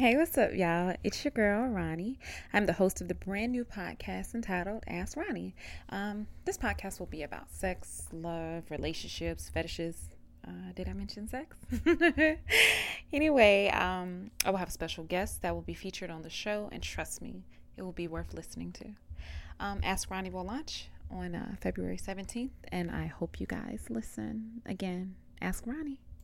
Hey, what's up, y'all? It's your girl, Ronni. I'm the host of the brand new podcast entitled Ask Ronni. Um, this podcast will be about sex, love, relationships, fetishes. Uh, did I mention sex? anyway, um, I will have a special guest that will be featured on the show, and trust me, it will be worth listening to. Um, Ask Ronni will launch on uh, February 17th, and I hope you guys listen. Again, Ask Ronni.